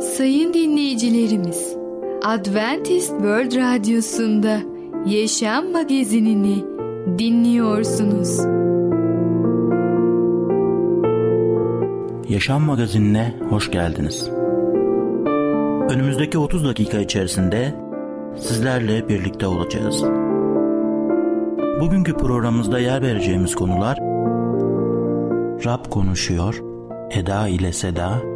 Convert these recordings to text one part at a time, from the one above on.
Sayın dinleyicilerimiz, Adventist World Radyosu'nda Yaşam Magazinini dinliyorsunuz. Yaşam Magazinine hoş geldiniz. Önümüzdeki 30 dakika içerisinde sizlerle birlikte olacağız. Bugünkü programımızda yer vereceğimiz konular Rab konuşuyor, Eda ile Seda,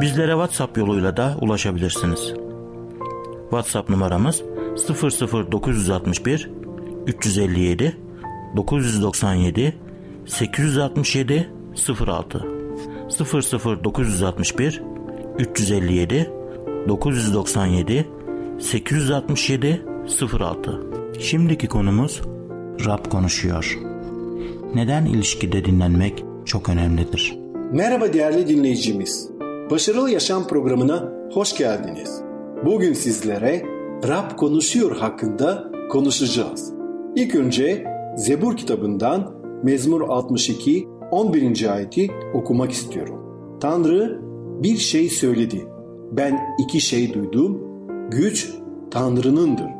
Bizlere WhatsApp yoluyla da ulaşabilirsiniz. WhatsApp numaramız 00961 357 997 867 06 00961 357 997 867 06 Şimdiki konumuz Rab konuşuyor. Neden ilişkide dinlenmek çok önemlidir? Merhaba değerli dinleyicimiz. Başarılı Yaşam programına hoş geldiniz. Bugün sizlere Rab konuşuyor hakkında konuşacağız. İlk önce Zebur kitabından Mezmur 62 11. ayeti okumak istiyorum. Tanrı bir şey söyledi. Ben iki şey duydum. Güç Tanrı'nındır.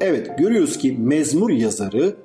Evet görüyoruz ki mezmur yazarı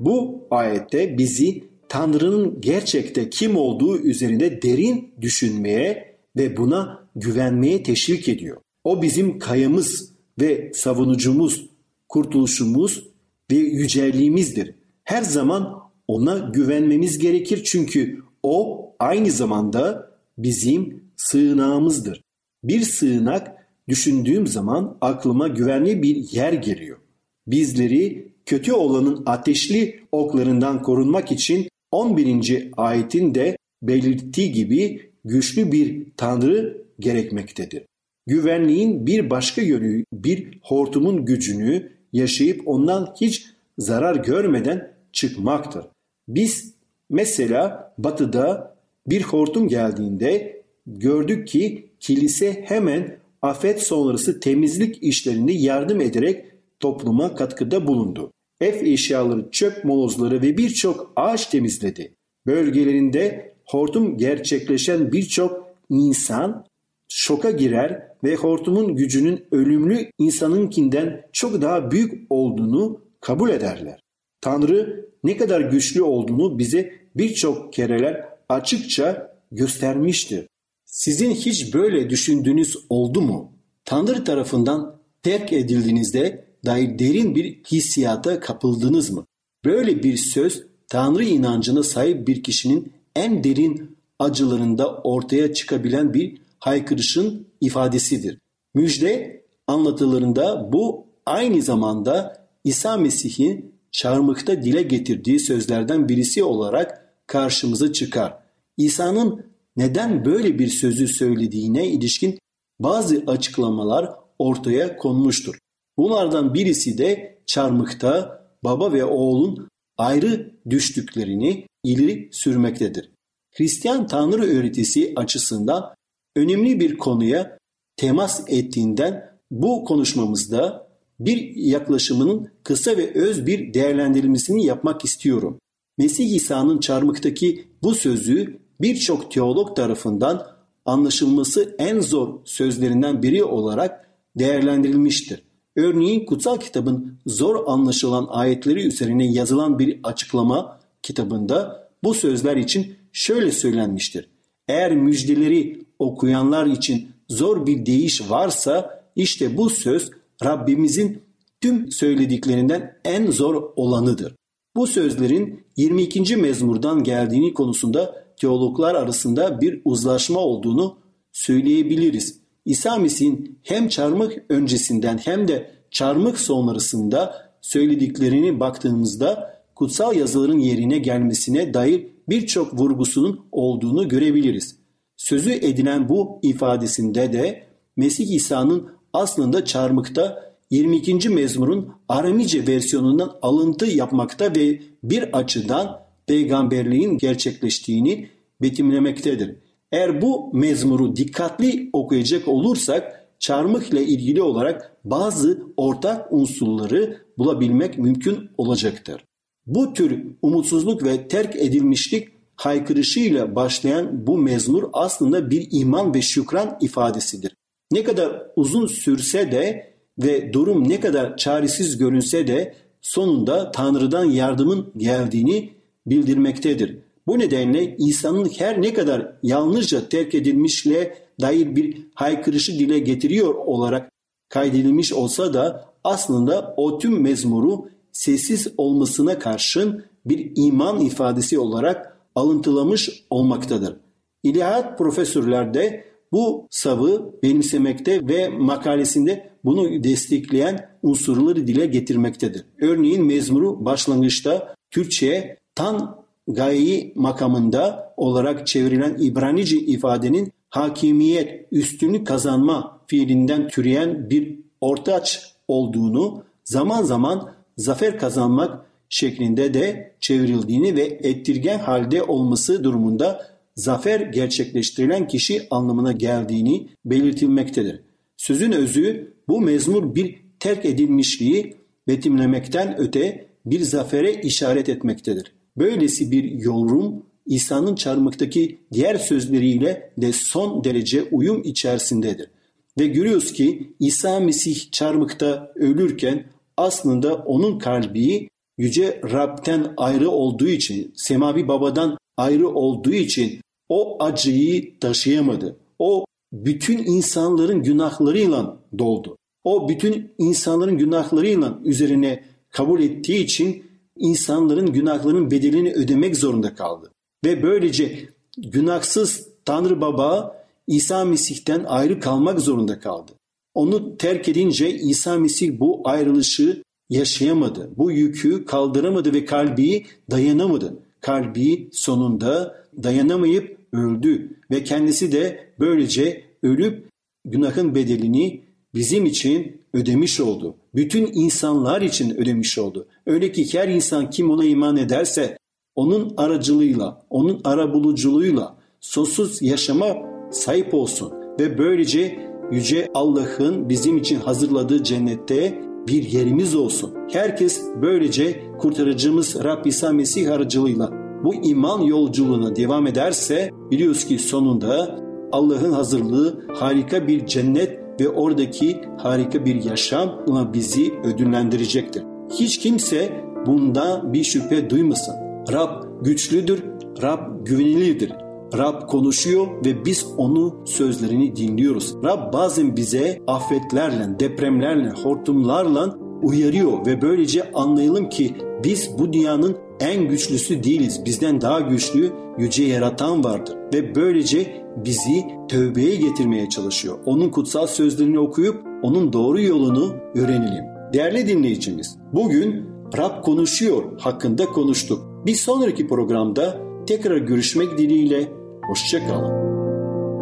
bu ayette bizi Tanrı'nın gerçekte kim olduğu üzerinde derin düşünmeye ve buna güvenmeye teşvik ediyor. O bizim kayamız ve savunucumuz, kurtuluşumuz ve yücelliğimizdir. Her zaman ona güvenmemiz gerekir çünkü o aynı zamanda bizim sığınağımızdır. Bir sığınak düşündüğüm zaman aklıma güvenli bir yer geliyor. Bizleri kötü olanın ateşli oklarından korunmak için 11. ayetin de belirttiği gibi güçlü bir tanrı gerekmektedir. Güvenliğin bir başka yönü bir hortumun gücünü yaşayıp ondan hiç zarar görmeden çıkmaktır. Biz mesela batıda bir hortum geldiğinde gördük ki kilise hemen afet sonrası temizlik işlerinde yardım ederek topluma katkıda bulundu. Ev eşyaları, çöp molozları ve birçok ağaç temizledi. Bölgelerinde hortum gerçekleşen birçok insan şoka girer ve hortumun gücünün ölümlü insanınkinden çok daha büyük olduğunu kabul ederler. Tanrı ne kadar güçlü olduğunu bize birçok kereler açıkça göstermiştir. Sizin hiç böyle düşündüğünüz oldu mu? Tanrı tarafından terk edildiğinizde dair derin bir hissiyata kapıldınız mı? Böyle bir söz Tanrı inancına sahip bir kişinin en derin acılarında ortaya çıkabilen bir haykırışın ifadesidir. Müjde anlatılarında bu aynı zamanda İsa Mesih'in çarmıkta dile getirdiği sözlerden birisi olarak karşımıza çıkar. İsa'nın neden böyle bir sözü söylediğine ilişkin bazı açıklamalar ortaya konmuştur. Bunlardan birisi de çarmıkta baba ve oğlun ayrı düştüklerini ileri sürmektedir. Hristiyan Tanrı öğretisi açısından önemli bir konuya temas ettiğinden bu konuşmamızda bir yaklaşımının kısa ve öz bir değerlendirilmesini yapmak istiyorum. Mesih İsa'nın çarmıktaki bu sözü birçok teolog tarafından anlaşılması en zor sözlerinden biri olarak değerlendirilmiştir. Örneğin kutsal kitabın zor anlaşılan ayetleri üzerine yazılan bir açıklama kitabında bu sözler için şöyle söylenmiştir. Eğer müjdeleri okuyanlar için zor bir deyiş varsa işte bu söz Rabbimizin tüm söylediklerinden en zor olanıdır. Bu sözlerin 22. mezmurdan geldiğini konusunda teologlar arasında bir uzlaşma olduğunu söyleyebiliriz. İsa Mesih'in hem çarmık öncesinden hem de çarmık sonrasında söylediklerini baktığımızda kutsal yazıların yerine gelmesine dair birçok vurgusunun olduğunu görebiliriz. Sözü edilen bu ifadesinde de Mesih İsa'nın aslında çarmıkta 22. mezmurun Aramice versiyonundan alıntı yapmakta ve bir açıdan peygamberliğin gerçekleştiğini betimlemektedir. Eğer bu mezmuru dikkatli okuyacak olursak çarmıh ile ilgili olarak bazı ortak unsurları bulabilmek mümkün olacaktır. Bu tür umutsuzluk ve terk edilmişlik haykırışıyla başlayan bu mezmur aslında bir iman ve şükran ifadesidir. Ne kadar uzun sürse de ve durum ne kadar çaresiz görünse de sonunda Tanrı'dan yardımın geldiğini bildirmektedir. Bu nedenle İsa'nın her ne kadar yalnızca terk edilmişle dair bir haykırışı dile getiriyor olarak kaydedilmiş olsa da aslında o tüm mezmuru sessiz olmasına karşın bir iman ifadesi olarak alıntılamış olmaktadır. İlahiyat profesörler de bu savı benimsemekte ve makalesinde bunu destekleyen unsurları dile getirmektedir. Örneğin mezmuru başlangıçta Türkçe'ye tan gayi makamında olarak çevrilen İbranice ifadenin hakimiyet, üstünlük kazanma fiilinden türeyen bir ortaç olduğunu zaman zaman zafer kazanmak şeklinde de çevrildiğini ve ettirgen halde olması durumunda zafer gerçekleştirilen kişi anlamına geldiğini belirtilmektedir. Sözün özü bu mezmur bir terk edilmişliği betimlemekten öte bir zafere işaret etmektedir. Böylesi bir yorum İsa'nın çarmıktaki diğer sözleriyle de son derece uyum içerisindedir. Ve görüyoruz ki İsa Mesih çarmıkta ölürken aslında onun kalbi yüce Rab'den ayrı olduğu için, semavi babadan ayrı olduğu için o acıyı taşıyamadı. O bütün insanların günahlarıyla doldu. O bütün insanların günahlarıyla üzerine kabul ettiği için insanların günahlarının bedelini ödemek zorunda kaldı. Ve böylece günahsız Tanrı Baba İsa Mesih'ten ayrı kalmak zorunda kaldı. Onu terk edince İsa Mesih bu ayrılışı yaşayamadı. Bu yükü kaldıramadı ve kalbi dayanamadı. Kalbi sonunda dayanamayıp öldü ve kendisi de böylece ölüp günahın bedelini bizim için ödemiş oldu. Bütün insanlar için ödemiş oldu. Öyle ki her insan kim ona iman ederse onun aracılığıyla, onun arabuluculuğuyla sonsuz yaşama sahip olsun ve böylece yüce Allah'ın bizim için hazırladığı cennette bir yerimiz olsun. Herkes böylece kurtarıcımız Rab İsa Mesih aracılığıyla bu iman yolculuğuna devam ederse biliyoruz ki sonunda Allah'ın hazırlığı harika bir cennet ve oradaki harika bir yaşamla bizi ödüllendirecektir. Hiç kimse bunda bir şüphe duymasın. Rab güçlüdür, Rab güvenilidir. Rab konuşuyor ve biz onu sözlerini dinliyoruz. Rab bazen bize afetlerle, depremlerle, hortumlarla uyarıyor ve böylece anlayalım ki biz bu dünyanın en güçlüsü değiliz. Bizden daha güçlü yüce yaratan vardır ve böylece bizi tövbeye getirmeye çalışıyor. Onun kutsal sözlerini okuyup onun doğru yolunu öğrenelim. Değerli dinleyicimiz, bugün Rab konuşuyor hakkında konuştuk. Bir sonraki programda tekrar görüşmek dileğiyle hoşçakalın.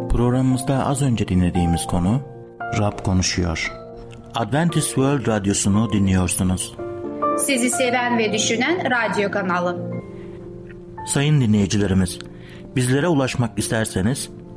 Programımızda az önce dinlediğimiz konu Rab konuşuyor. Adventist World Radyosu'nu dinliyorsunuz. Sizi seven ve düşünen radyo kanalı. Sayın dinleyicilerimiz, bizlere ulaşmak isterseniz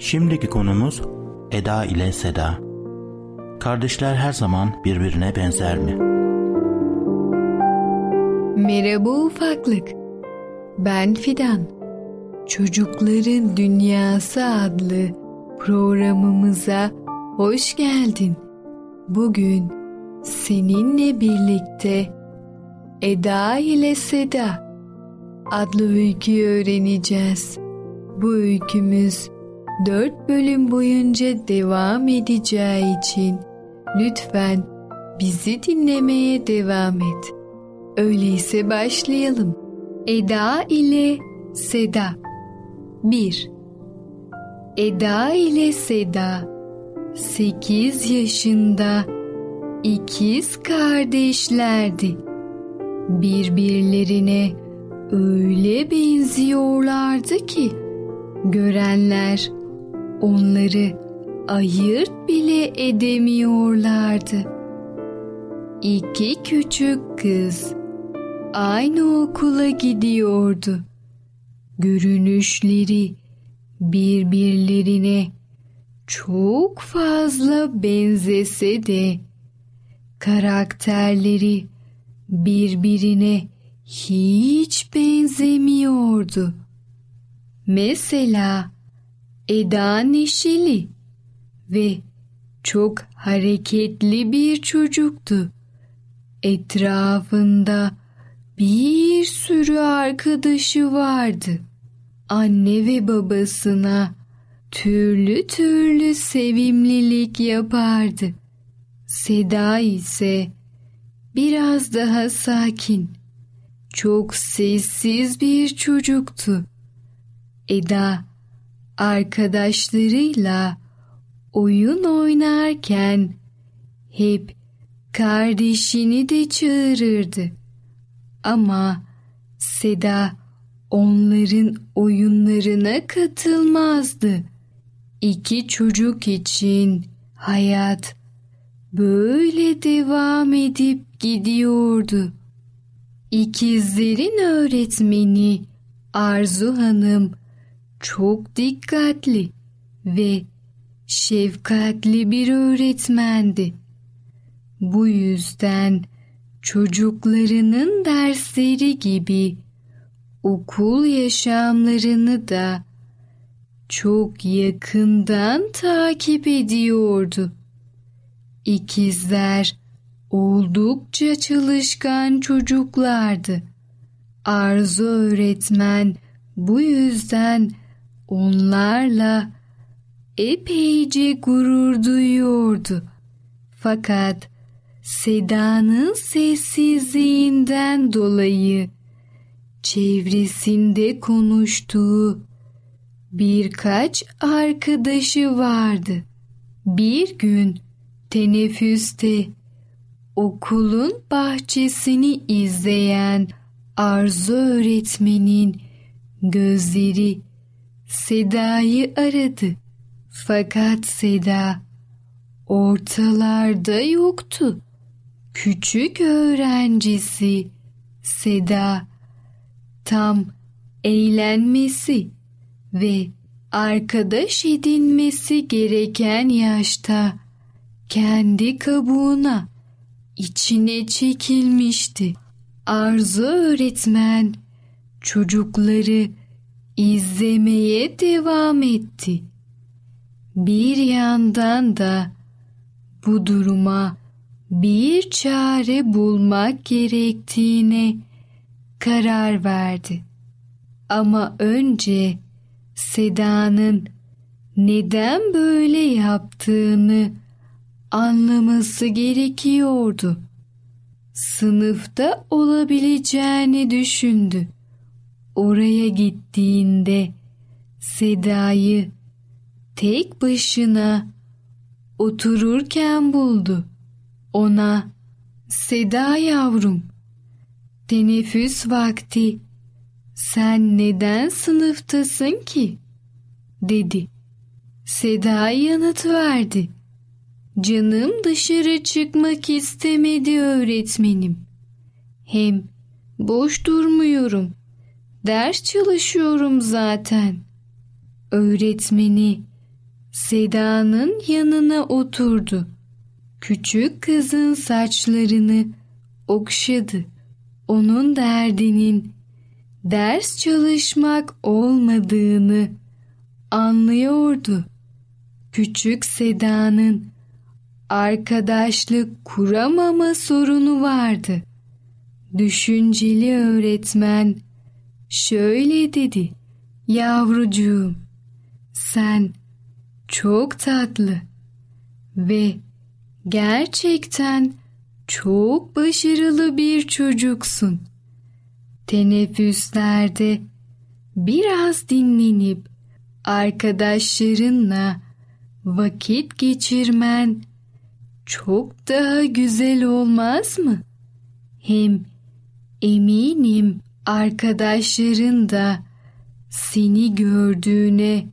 Şimdiki konumuz Eda ile Seda. Kardeşler her zaman birbirine benzer mi? Merhaba ufaklık. Ben Fidan. Çocukların Dünyası adlı programımıza hoş geldin. Bugün seninle birlikte Eda ile Seda adlı öyküyü öğreneceğiz. Bu öykümüz dört bölüm boyunca devam edeceği için lütfen bizi dinlemeye devam et. Öyleyse başlayalım. Eda ile Seda 1. Eda ile Seda 8 yaşında ikiz kardeşlerdi. Birbirlerine öyle benziyorlardı ki görenler onları ayırt bile edemiyorlardı. İki küçük kız aynı okula gidiyordu. Görünüşleri birbirlerine çok fazla benzese de karakterleri birbirine hiç benzemiyordu. Mesela Eda neşeli ve çok hareketli bir çocuktu. Etrafında bir sürü arkadaşı vardı. Anne ve babasına türlü türlü sevimlilik yapardı. Seda ise biraz daha sakin, çok sessiz bir çocuktu. Eda arkadaşlarıyla oyun oynarken hep kardeşini de çağırırdı. Ama Seda onların oyunlarına katılmazdı. İki çocuk için hayat böyle devam edip gidiyordu. İkizlerin öğretmeni Arzu Hanım çok dikkatli ve şefkatli bir öğretmendi. Bu yüzden çocuklarının dersleri gibi okul yaşamlarını da çok yakından takip ediyordu. İkizler oldukça çalışkan çocuklardı. Arzu öğretmen bu yüzden onlarla epeyce gurur duyuyordu. Fakat Seda'nın sessizliğinden dolayı çevresinde konuştuğu birkaç arkadaşı vardı. Bir gün teneffüste okulun bahçesini izleyen Arzu öğretmenin gözleri Seda'yı aradı. Fakat Seda ortalarda yoktu. Küçük öğrencisi Seda tam eğlenmesi ve arkadaş edinmesi gereken yaşta kendi kabuğuna içine çekilmişti. Arzu öğretmen çocukları izlemeye devam etti. Bir yandan da bu duruma bir çare bulmak gerektiğine karar verdi. Ama önce Seda'nın neden böyle yaptığını anlaması gerekiyordu. Sınıfta olabileceğini düşündü. Oraya gittiğinde Seda'yı tek başına otururken buldu. Ona Seda yavrum teneffüs vakti sen neden sınıftasın ki? dedi. Seda yanıt verdi. Canım dışarı çıkmak istemedi öğretmenim. Hem boş durmuyorum. Ders çalışıyorum zaten. Öğretmeni Seda'nın yanına oturdu. Küçük kızın saçlarını okşadı. Onun derdinin ders çalışmak olmadığını anlıyordu. Küçük Seda'nın arkadaşlık kuramama sorunu vardı. Düşünceli öğretmen şöyle dedi. Yavrucuğum sen çok tatlı ve gerçekten çok başarılı bir çocuksun. Teneffüslerde biraz dinlenip arkadaşlarınla vakit geçirmen çok daha güzel olmaz mı? Hem eminim arkadaşların da seni gördüğüne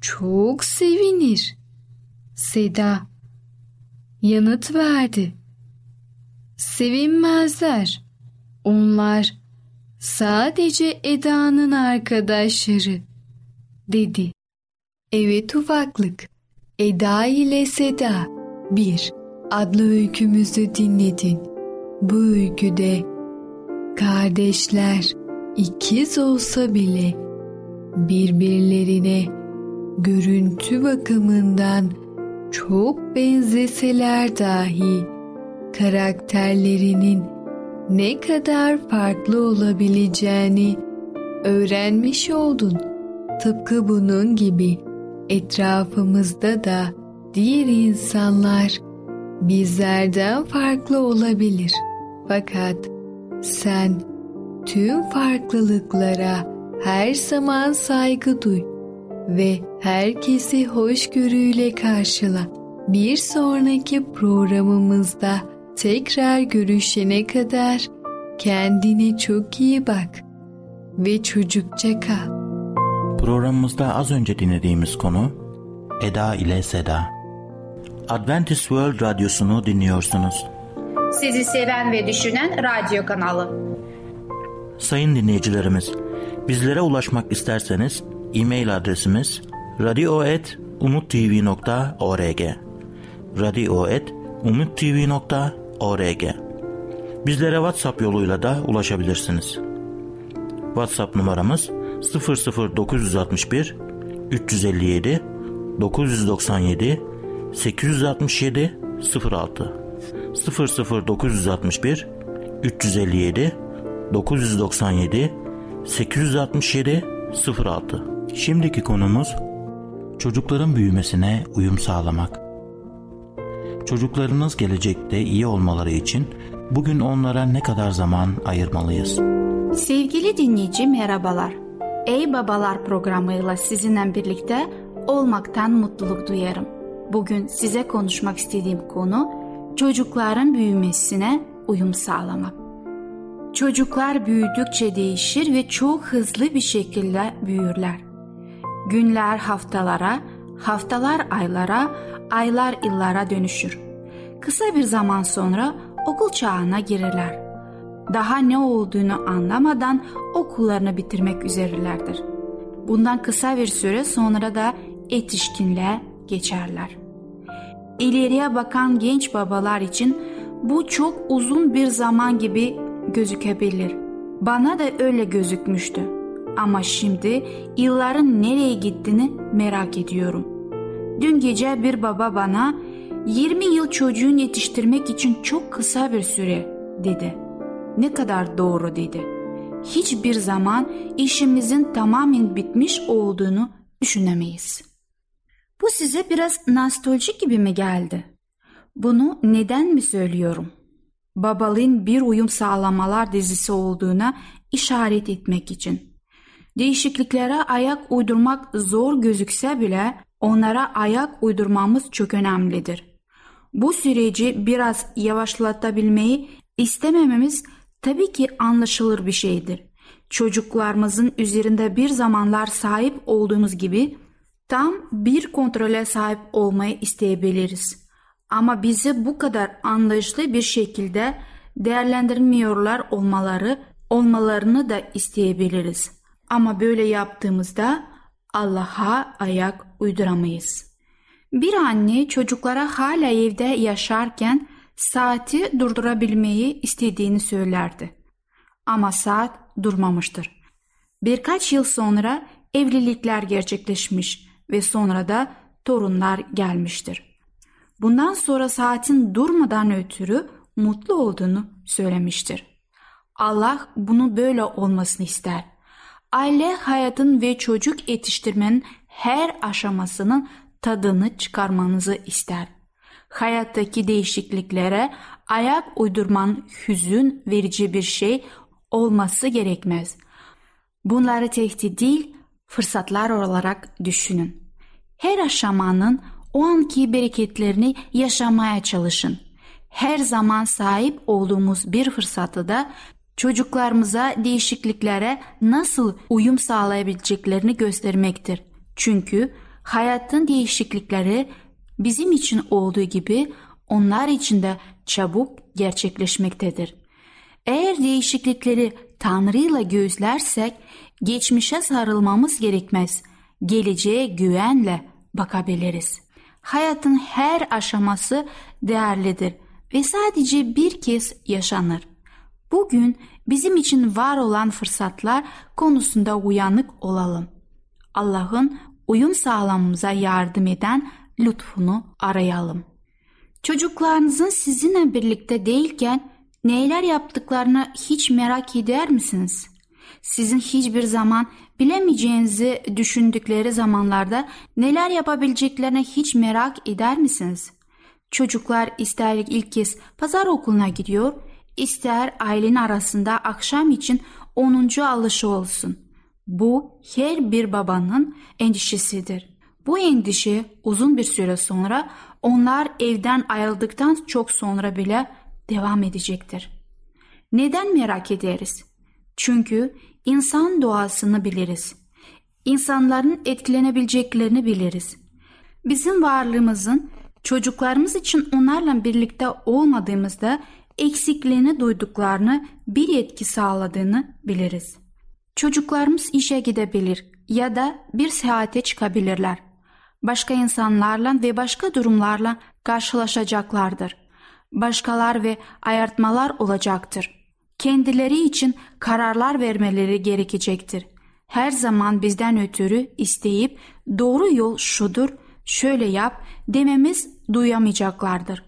çok sevinir. Seda yanıt verdi. Sevinmezler. Onlar sadece Eda'nın arkadaşları dedi. Evet ufaklık. Eda ile Seda 1 adlı öykümüzü dinledin. Bu öyküde kardeşler ikiz olsa bile birbirlerine görüntü bakımından çok benzeseler dahi karakterlerinin ne kadar farklı olabileceğini öğrenmiş oldun. Tıpkı bunun gibi etrafımızda da diğer insanlar bizlerden farklı olabilir. Fakat sen tüm farklılıklara her zaman saygı duy ve herkesi hoşgörüyle karşıla. Bir sonraki programımızda tekrar görüşene kadar kendine çok iyi bak ve çocukça kal. Programımızda az önce dinlediğimiz konu Eda ile Seda. Adventist World Radyosu'nu dinliyorsunuz. Sizi seven ve düşünen radyo kanalı. Sayın dinleyicilerimiz, bizlere ulaşmak isterseniz e-mail adresimiz radio.umutv.org radio.umutv.org Bizlere WhatsApp yoluyla da ulaşabilirsiniz. WhatsApp numaramız 00961 357 997 867 06 00961 357 997 867 06 Şimdiki konumuz çocukların büyümesine uyum sağlamak. Çocuklarınız gelecekte iyi olmaları için bugün onlara ne kadar zaman ayırmalıyız? Sevgili dinleyici merhabalar. Ey Babalar programıyla sizinle birlikte olmaktan mutluluk duyarım. Bugün size konuşmak istediğim konu çocukların büyümesine uyum sağlamak. Çocuklar büyüdükçe değişir ve çok hızlı bir şekilde büyürler. Günler haftalara, haftalar aylara, aylar yıllara dönüşür. Kısa bir zaman sonra okul çağına girirler. Daha ne olduğunu anlamadan okullarını bitirmek üzerelerdir. Bundan kısa bir süre sonra da yetişkinliğe geçerler. İleriye bakan genç babalar için bu çok uzun bir zaman gibi gözükebilir. Bana da öyle gözükmüştü. Ama şimdi yılların nereye gittiğini merak ediyorum. Dün gece bir baba bana 20 yıl çocuğun yetiştirmek için çok kısa bir süre dedi. Ne kadar doğru dedi. Hiçbir zaman işimizin tamamen bitmiş olduğunu düşünemeyiz. Bu size biraz nostaljik gibi mi geldi? Bunu neden mi söylüyorum? Babalığın bir uyum sağlamalar dizisi olduğuna işaret etmek için. Değişikliklere ayak uydurmak zor gözükse bile onlara ayak uydurmamız çok önemlidir. Bu süreci biraz yavaşlatabilmeyi istemememiz tabii ki anlaşılır bir şeydir. Çocuklarımızın üzerinde bir zamanlar sahip olduğumuz gibi tam bir kontrole sahip olmayı isteyebiliriz. Ama bizi bu kadar anlayışlı bir şekilde değerlendirmiyorlar olmaları olmalarını da isteyebiliriz. Ama böyle yaptığımızda Allah'a ayak uyduramayız. Bir anne çocuklara hala evde yaşarken saati durdurabilmeyi istediğini söylerdi. Ama saat durmamıştır. Birkaç yıl sonra evlilikler gerçekleşmiş ve sonra da torunlar gelmiştir. Bundan sonra saatin durmadan ötürü mutlu olduğunu söylemiştir. Allah bunu böyle olmasını ister. Aile hayatın ve çocuk yetiştirmenin her aşamasının tadını çıkarmanızı ister. Hayattaki değişikliklere ayak uydurman hüzün verici bir şey olması gerekmez. Bunları tehdit değil, fırsatlar olarak düşünün. Her aşamanın o anki bereketlerini yaşamaya çalışın. Her zaman sahip olduğumuz bir fırsatı da çocuklarımıza değişikliklere nasıl uyum sağlayabileceklerini göstermektir. Çünkü hayatın değişiklikleri bizim için olduğu gibi onlar için de çabuk gerçekleşmektedir. Eğer değişiklikleri Tanrı'yla gözlersek geçmişe sarılmamız gerekmez. Geleceğe güvenle bakabiliriz. Hayatın her aşaması değerlidir ve sadece bir kez yaşanır. Bugün bizim için var olan fırsatlar konusunda uyanık olalım. Allah'ın uyum sağlamamıza yardım eden lütfunu arayalım. Çocuklarınızın sizinle birlikte değilken neler yaptıklarını hiç merak eder misiniz? Sizin hiçbir zaman bilemeyeceğinizi düşündükleri zamanlarda neler yapabileceklerini hiç merak eder misiniz? Çocuklar ister ilk kez pazar okuluna gidiyor, ister ailenin arasında akşam için 10. alışı olsun. Bu her bir babanın endişesidir. Bu endişe uzun bir süre sonra onlar evden ayrıldıktan çok sonra bile devam edecektir. Neden merak ederiz? Çünkü insan doğasını biliriz. İnsanların etkilenebileceklerini biliriz. Bizim varlığımızın çocuklarımız için onlarla birlikte olmadığımızda eksikliğini duyduklarını bir etki sağladığını biliriz. Çocuklarımız işe gidebilir ya da bir seyahate çıkabilirler. Başka insanlarla ve başka durumlarla karşılaşacaklardır. Başkalar ve ayartmalar olacaktır. Kendileri için kararlar vermeleri gerekecektir. Her zaman bizden ötürü isteyip doğru yol şudur, şöyle yap dememiz duyamayacaklardır.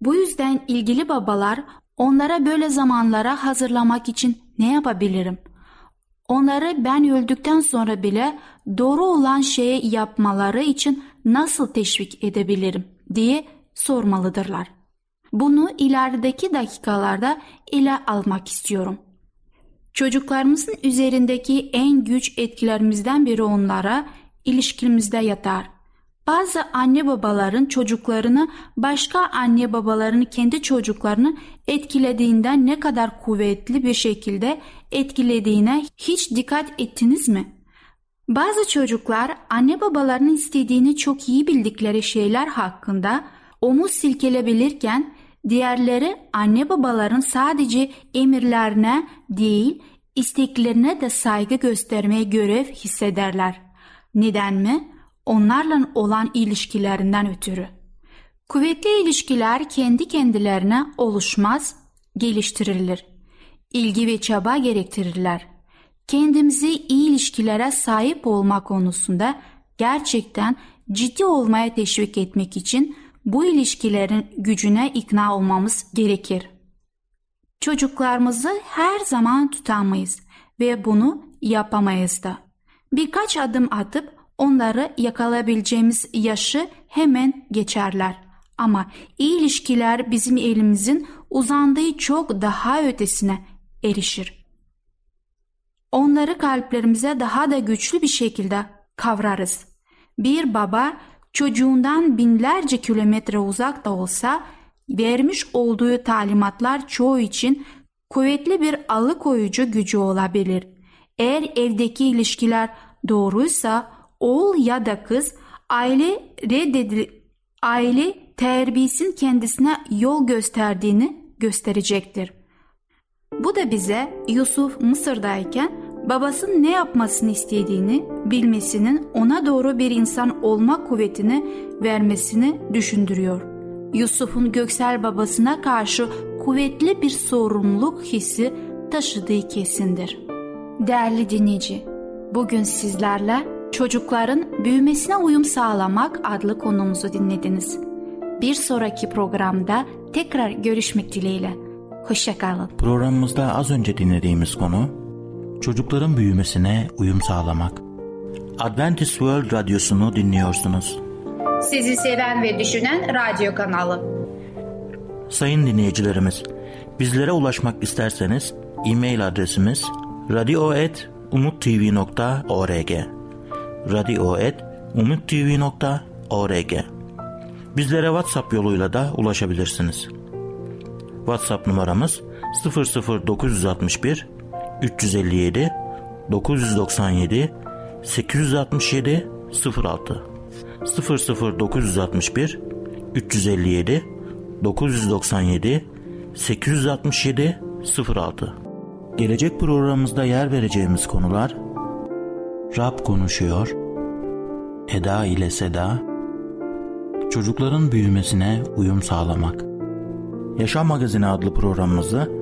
Bu yüzden ilgili babalar onlara böyle zamanlara hazırlamak için ne yapabilirim? Onları ben öldükten sonra bile doğru olan şeyi yapmaları için nasıl teşvik edebilirim diye sormalıdırlar. Bunu ilerideki dakikalarda ele almak istiyorum. Çocuklarımızın üzerindeki en güç etkilerimizden biri onlara ilişkimizde yatar. Bazı anne babaların çocuklarını başka anne babaların kendi çocuklarını etkilediğinden ne kadar kuvvetli bir şekilde etkilediğine hiç dikkat ettiniz mi? Bazı çocuklar anne babalarının istediğini çok iyi bildikleri şeyler hakkında omuz silkelebilirken diğerleri anne babaların sadece emirlerine değil isteklerine de saygı göstermeye görev hissederler. Neden mi? onlarla olan ilişkilerinden ötürü. Kuvvetli ilişkiler kendi kendilerine oluşmaz, geliştirilir. İlgi ve çaba gerektirirler. Kendimizi iyi ilişkilere sahip olma konusunda gerçekten ciddi olmaya teşvik etmek için bu ilişkilerin gücüne ikna olmamız gerekir. Çocuklarımızı her zaman tutamayız ve bunu yapamayız da. Birkaç adım atıp onları yakalayabileceğimiz yaşı hemen geçerler. Ama iyi ilişkiler bizim elimizin uzandığı çok daha ötesine erişir. Onları kalplerimize daha da güçlü bir şekilde kavrarız. Bir baba çocuğundan binlerce kilometre uzak da olsa vermiş olduğu talimatlar çoğu için kuvvetli bir alıkoyucu gücü olabilir. Eğer evdeki ilişkiler doğruysa oğul ya da kız aile reddedil aile terbiyesin kendisine yol gösterdiğini gösterecektir. Bu da bize Yusuf Mısır'dayken babasının ne yapmasını istediğini bilmesinin ona doğru bir insan olma kuvvetini vermesini düşündürüyor. Yusuf'un göksel babasına karşı kuvvetli bir sorumluluk hissi taşıdığı kesindir. Değerli dinleyici, bugün sizlerle Çocukların büyümesine uyum sağlamak adlı konumuzu dinlediniz. Bir sonraki programda tekrar görüşmek dileğiyle. Hoşçakalın. Programımızda az önce dinlediğimiz konu çocukların büyümesine uyum sağlamak. Adventist World Radyosu'nu dinliyorsunuz. Sizi seven ve düşünen radyo kanalı. Sayın dinleyicilerimiz, bizlere ulaşmak isterseniz e-mail adresimiz radio.umutv.org radio.umutv.org Bizlere WhatsApp yoluyla da ulaşabilirsiniz. WhatsApp numaramız 00961 357 997 867 06 00961 357 997 867 06 Gelecek programımızda yer vereceğimiz konular Rab konuşuyor Eda ile Seda Çocukların büyümesine uyum sağlamak. Yaşam Magazini adlı programımızı